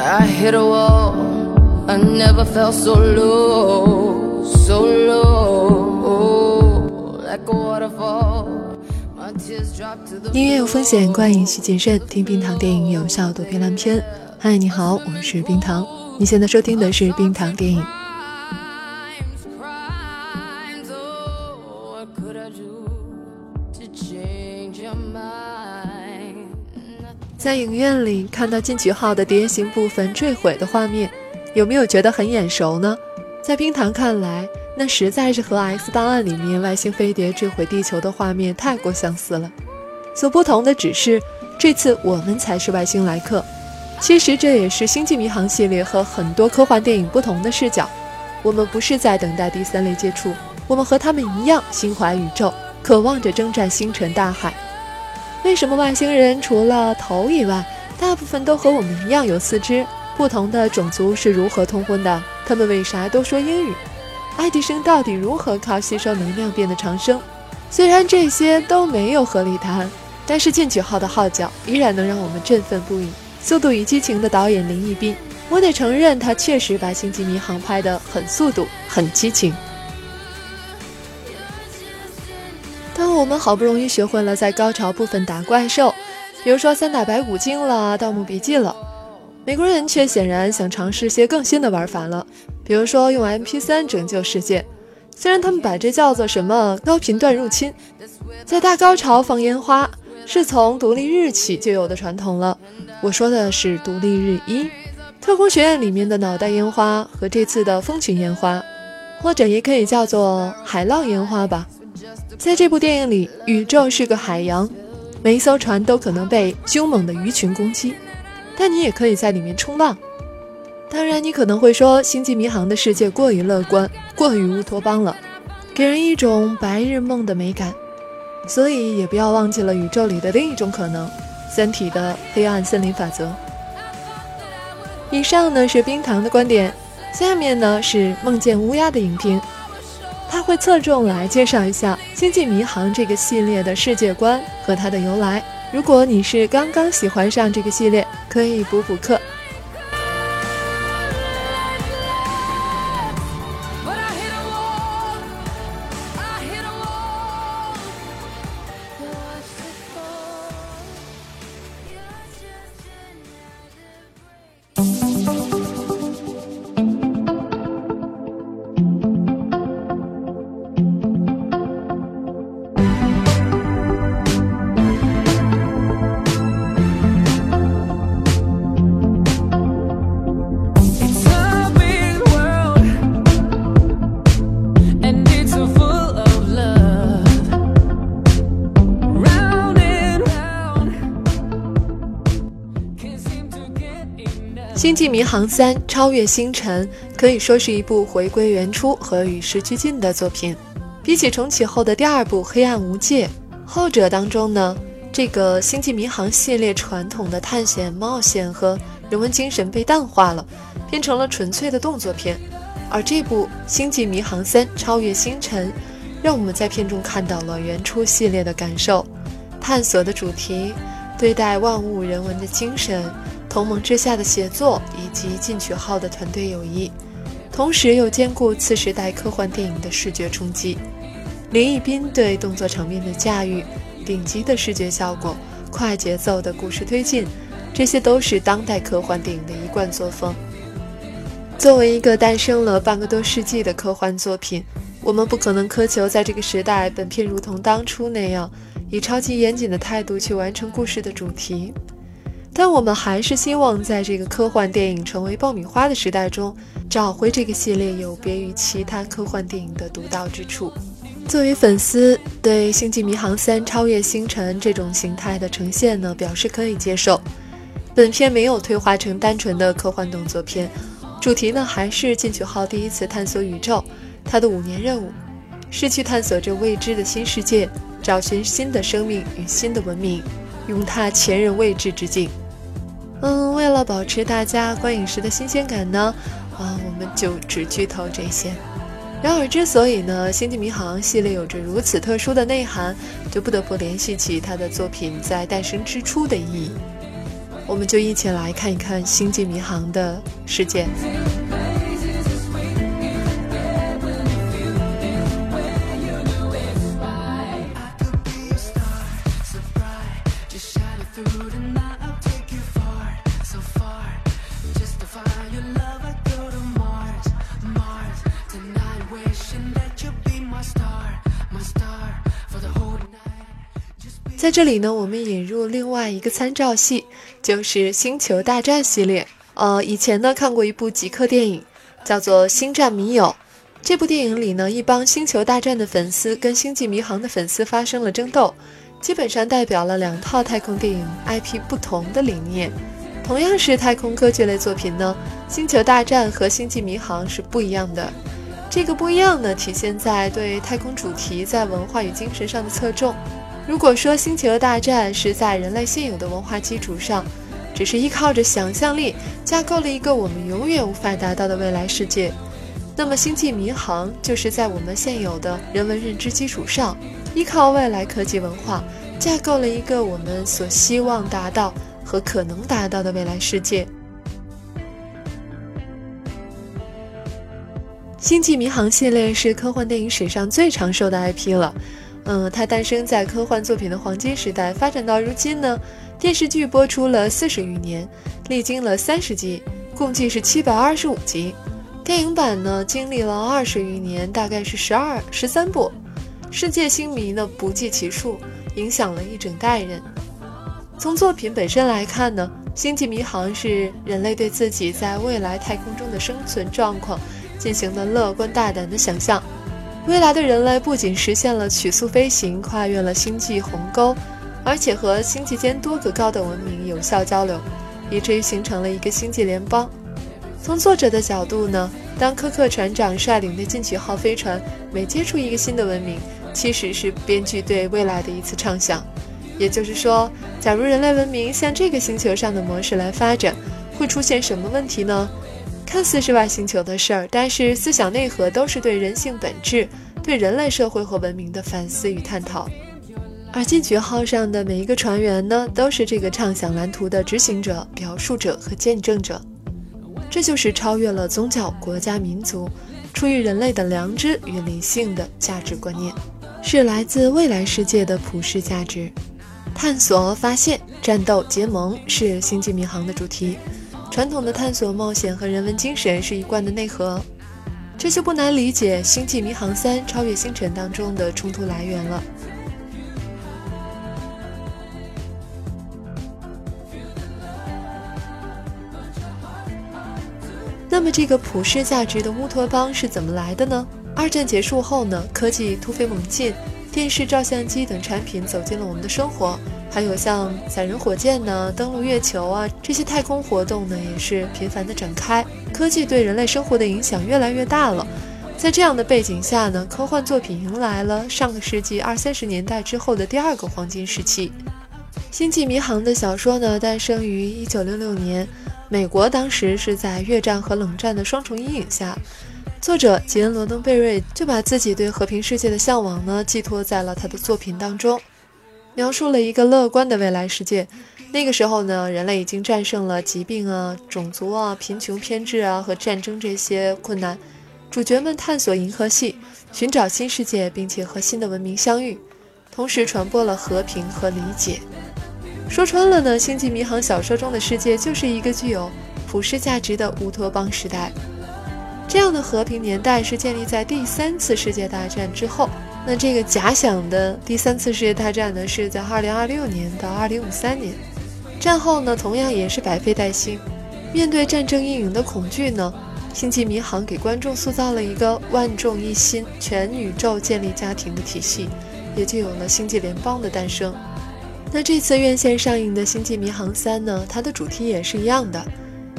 I hit a wall. I never felt so low, so low, like a waterfall. My tears drop to the 音乐有风险，观影需谨慎。听冰糖电影有效躲避烂片。嗨，你好，我是冰糖。你现在收听的是冰糖电影。在影院里看到进取号的碟形部分坠毁的画面，有没有觉得很眼熟呢？在冰糖看来，那实在是和《X 档案》里面外星飞碟坠毁地球的画面太过相似了。所不同的只是，这次我们才是外星来客。其实这也是《星际迷航》系列和很多科幻电影不同的视角。我们不是在等待第三类接触，我们和他们一样心怀宇宙，渴望着征战星辰大海。为什么外星人除了头以外，大部分都和我们一样有四肢？不同的种族是如何通婚的？他们为啥都说英语？爱迪生到底如何靠吸收能量变得长生？虽然这些都没有合理答案，但是进取号的号角依然能让我们振奋不已。《速度与激情》的导演林奕斌，我得承认，他确实把《星际迷航》拍得很速度、很激情。当我们好不容易学会了在高潮部分打怪兽，比如说三打白骨精了、盗墓笔记了，美国人却显然想尝试些更新的玩法了，比如说用 MP3 拯救世界。虽然他们把这叫做什么高频段入侵，在大高潮放烟花是从独立日起就有的传统了。我说的是独立日一，特工学院里面的脑袋烟花和这次的蜂群烟花，或者也可以叫做海浪烟花吧。在这部电影里，宇宙是个海洋，每一艘船都可能被凶猛的鱼群攻击，但你也可以在里面冲浪。当然，你可能会说，《星际迷航》的世界过于乐观，过于乌托邦了，给人一种白日梦的美感。所以，也不要忘记了宇宙里的另一种可能，《三体》的黑暗森林法则。以上呢是冰糖的观点，下面呢是梦见乌鸦的影评。他会侧重来介绍一下《星际迷航》这个系列的世界观和它的由来。如果你是刚刚喜欢上这个系列，可以补补课。星际迷航三：超越星辰》可以说是一部回归原初和与时俱进的作品。比起重启后的第二部《黑暗无界》，后者当中呢，这个《星际迷航》系列传统的探险、冒险和人文精神被淡化了，变成了纯粹的动作片。而这部《星际迷航三：超越星辰》，让我们在片中看到了原初系列的感受、探索的主题、对待万物人文的精神。同盟之下的协作，以及进取号的团队友谊，同时又兼顾次时代科幻电影的视觉冲击。林奕斌对动作场面的驾驭、顶级的视觉效果、快节奏的故事推进，这些都是当代科幻电影的一贯作风。作为一个诞生了半个多世纪的科幻作品，我们不可能苛求在这个时代，本片如同当初那样，以超级严谨的态度去完成故事的主题。但我们还是希望在这个科幻电影成为爆米花的时代中，找回这个系列有别于其他科幻电影的独到之处。作为粉丝，对《星际迷航三：超越星辰》这种形态的呈现呢，表示可以接受。本片没有退化成单纯的科幻动作片，主题呢还是进取号第一次探索宇宙，它的五年任务是去探索这未知的新世界，找寻新的生命与新的文明，勇踏前人未知之境。嗯，为了保持大家观影时的新鲜感呢，啊，我们就只剧透这些。然而，之所以呢，《星际迷航》系列有着如此特殊的内涵，就不得不联系起它的作品在诞生之初的意义。我们就一起来看一看星际迷航的世界。在这里呢，我们引入另外一个参照系，就是《星球大战》系列。呃，以前呢看过一部极客电影，叫做《星战迷友》。这部电影里呢，一帮《星球大战》的粉丝跟《星际迷航》的粉丝发生了争斗，基本上代表了两套太空电影 IP 不同的理念。同样是太空科技类作品呢，《星球大战》和《星际迷航》是不一样的。这个不一样呢，体现在对太空主题在文化与精神上的侧重。如果说《星球大战》是在人类现有的文化基础上，只是依靠着想象力架构了一个我们永远无法达到的未来世界，那么《星际迷航》就是在我们现有的人文认知基础上，依靠未来科技文化架构了一个我们所希望达到和可能达到的未来世界。《星际迷航》系列是科幻电影史上最长寿的 IP 了。嗯，它诞生在科幻作品的黄金时代，发展到如今呢，电视剧播出了四十余年，历经了三十季，共计是七百二十五集。电影版呢，经历了二十余年，大概是十二十三部。世界星迷呢不计其数，影响了一整代人。从作品本身来看呢，《星际迷航》是人类对自己在未来太空中的生存状况进行了乐观大胆的想象。未来的人类不仅实现了曲速飞行，跨越了星际鸿沟，而且和星际间多个高等文明有效交流，以至于形成了一个星际联邦。从作者的角度呢，当科克船长率领的进取号飞船每接触一个新的文明，其实是编剧对未来的一次畅想。也就是说，假如人类文明向这个星球上的模式来发展，会出现什么问题呢？看似是外星球的事儿，但是思想内核都是对人性本质、对人类社会和文明的反思与探讨。而进取号上的每一个船员呢，都是这个畅想蓝图的执行者、表述者和见证者。这就是超越了宗教、国家、民族，出于人类的良知与理性的价值观念，是来自未来世界的普世价值。探索、发现、战斗、结盟，是星际迷航的主题。传统的探索、冒险和人文精神是一贯的内核，这就不难理解《星际迷航三：超越星辰》当中的冲突来源了。那么，这个普世价值的乌托邦是怎么来的呢？二战结束后呢，科技突飞猛进，电视、照相机等产品走进了我们的生活。还有像载人火箭呢、登陆月球啊这些太空活动呢，也是频繁的展开。科技对人类生活的影响越来越大了。在这样的背景下呢，科幻作品迎来了上个世纪二三十年代之后的第二个黄金时期。《星际迷航》的小说呢，诞生于一九六六年，美国当时是在越战和冷战的双重阴影下，作者吉恩·罗登贝瑞就把自己对和平世界的向往呢，寄托在了他的作品当中。描述了一个乐观的未来世界。那个时候呢，人类已经战胜了疾病啊、种族啊、贫穷、偏执啊和战争这些困难。主角们探索银河系，寻找新世界，并且和新的文明相遇，同时传播了和平和理解。说穿了呢，《星际迷航》小说中的世界就是一个具有普世价值的乌托邦时代。这样的和平年代是建立在第三次世界大战之后。那这个假想的第三次世界大战呢，是在二零二六年到二零五三年，战后呢，同样也是百废待兴。面对战争阴影的恐惧呢，《星际迷航》给观众塑造了一个万众一心、全宇宙建立家庭的体系，也就有了星际联邦的诞生。那这次院线上映的《星际迷航三》呢，它的主题也是一样的，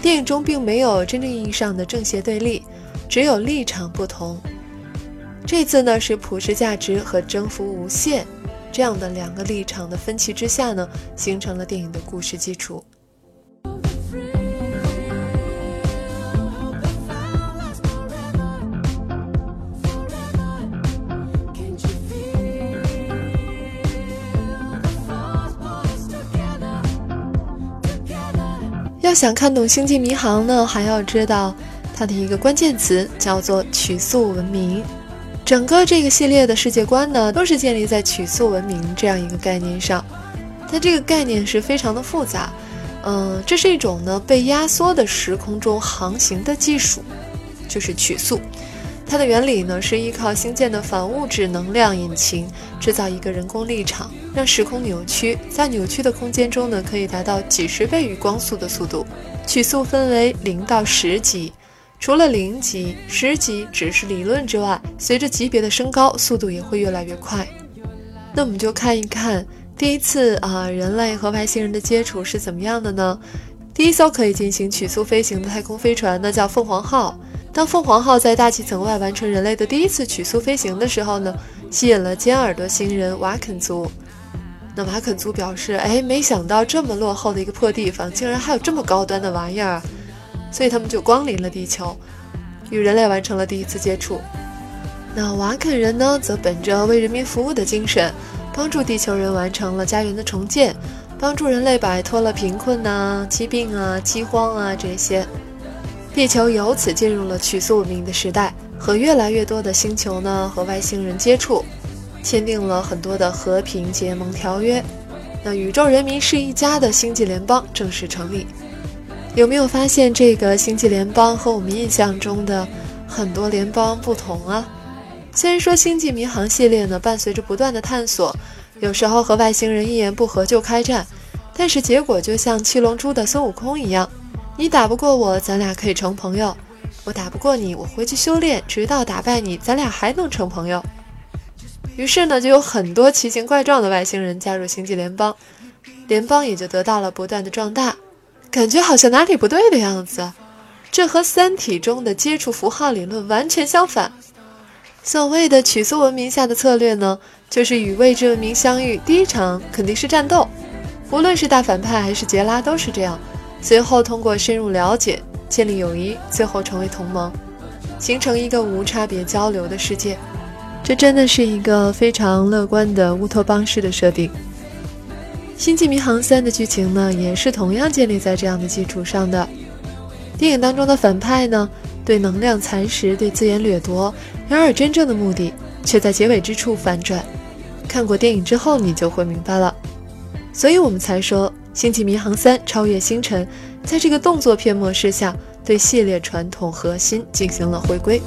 电影中并没有真正意义上的正邪对立，只有立场不同。这次呢是普世价值和征服无限这样的两个立场的分歧之下呢，形成了电影的故事基础。要想看懂《星际迷航》呢，还要知道它的一个关键词叫做曲速文明。整个这个系列的世界观呢，都是建立在曲速文明这样一个概念上。它这个概念是非常的复杂，嗯，这是一种呢被压缩的时空中航行的技术，就是曲速。它的原理呢是依靠新建的反物质能量引擎制造一个人工立场，让时空扭曲，在扭曲的空间中呢可以达到几十倍于光速的速度。曲速分为零到十级。除了零级、十级只是理论之外，随着级别的升高，速度也会越来越快。那我们就看一看第一次啊，人类和外星人的接触是怎么样的呢？第一艘可以进行曲速飞行的太空飞船那，叫凤凰号。当凤凰号在大气层外完成人类的第一次曲速飞行的时候呢，吸引了尖耳朵星人瓦肯族。那瓦肯族表示：“哎，没想到这么落后的一个破地方，竟然还有这么高端的玩意儿。”所以他们就光临了地球，与人类完成了第一次接触。那瓦肯人呢，则本着为人民服务的精神，帮助地球人完成了家园的重建，帮助人类摆脱了贫困呐、疾病啊、饥荒啊这些。地球由此进入了曲速文明的时代，和越来越多的星球呢和外星人接触，签订了很多的和平结盟条约。那宇宙人民是一家的星际联邦正式成立。有没有发现这个星际联邦和我们印象中的很多联邦不同啊？虽然说《星际迷航》系列呢伴随着不断的探索，有时候和外星人一言不合就开战，但是结果就像七龙珠的孙悟空一样，你打不过我，咱俩可以成朋友；我打不过你，我回去修炼，直到打败你，咱俩还能成朋友。于是呢，就有很多奇形怪状的外星人加入星际联邦，联邦也就得到了不断的壮大。感觉好像哪里不对的样子，这和《三体》中的接触符号理论完全相反。所谓的曲速文明下的策略呢，就是与未知文明相遇，第一场肯定是战斗。无论是大反派还是杰拉都是这样。随后通过深入了解，建立友谊，最后成为同盟，形成一个无差别交流的世界。这真的是一个非常乐观的乌托邦式的设定。《星际迷航三》的剧情呢，也是同样建立在这样的基础上的。电影当中的反派呢，对能量蚕食，对资源掠夺，然而真正的目的却在结尾之处反转。看过电影之后，你就会明白了。所以我们才说，《星际迷航三：超越星辰》在这个动作片模式下，对系列传统核心进行了回归。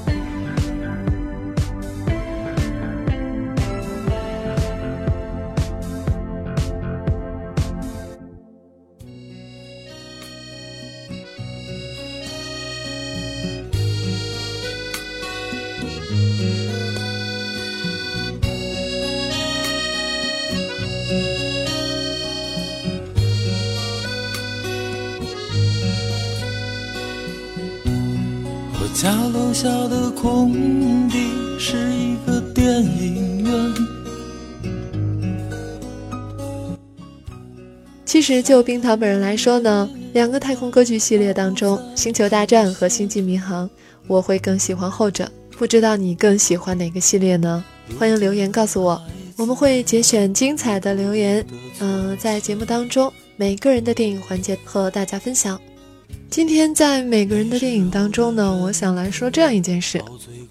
家楼下的空地是一个电影院。其实就冰糖本人来说呢，两个太空歌剧系列当中，《星球大战》和《星际迷航》，我会更喜欢后者。不知道你更喜欢哪个系列呢？欢迎留言告诉我，我们会节选精彩的留言，嗯，在节目当中每个人的电影环节和大家分享。今天在每个人的电影当中呢，我想来说这样一件事。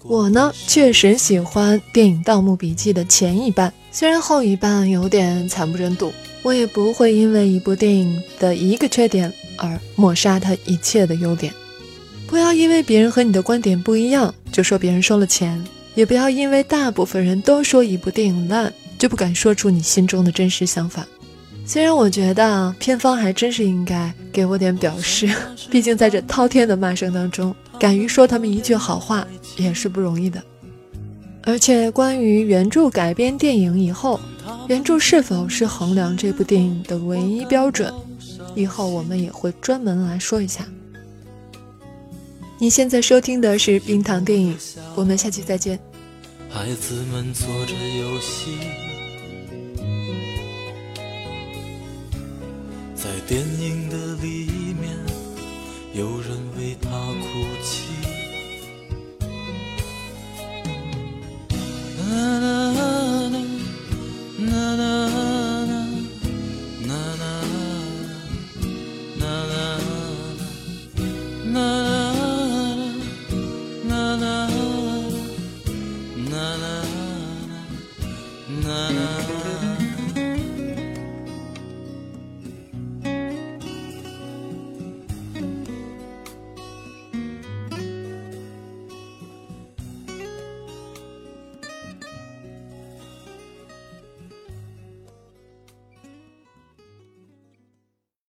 我呢确实喜欢电影《盗墓笔记》的前一半，虽然后一半有点惨不忍睹。我也不会因为一部电影的一个缺点而抹杀它一切的优点。不要因为别人和你的观点不一样就说别人收了钱，也不要因为大部分人都说一部电影烂就不敢说出你心中的真实想法。虽然我觉得片方还真是应该给我点表示，毕竟在这滔天的骂声当中，敢于说他们一句好话也是不容易的。而且关于原著改编电影以后，原著是否是衡量这部电影的唯一标准，以后我们也会专门来说一下。你现在收听的是冰糖电影，我们下期再见。孩子们做着游戏。电影的里面，有人为他哭泣。啦啦啦啦啦。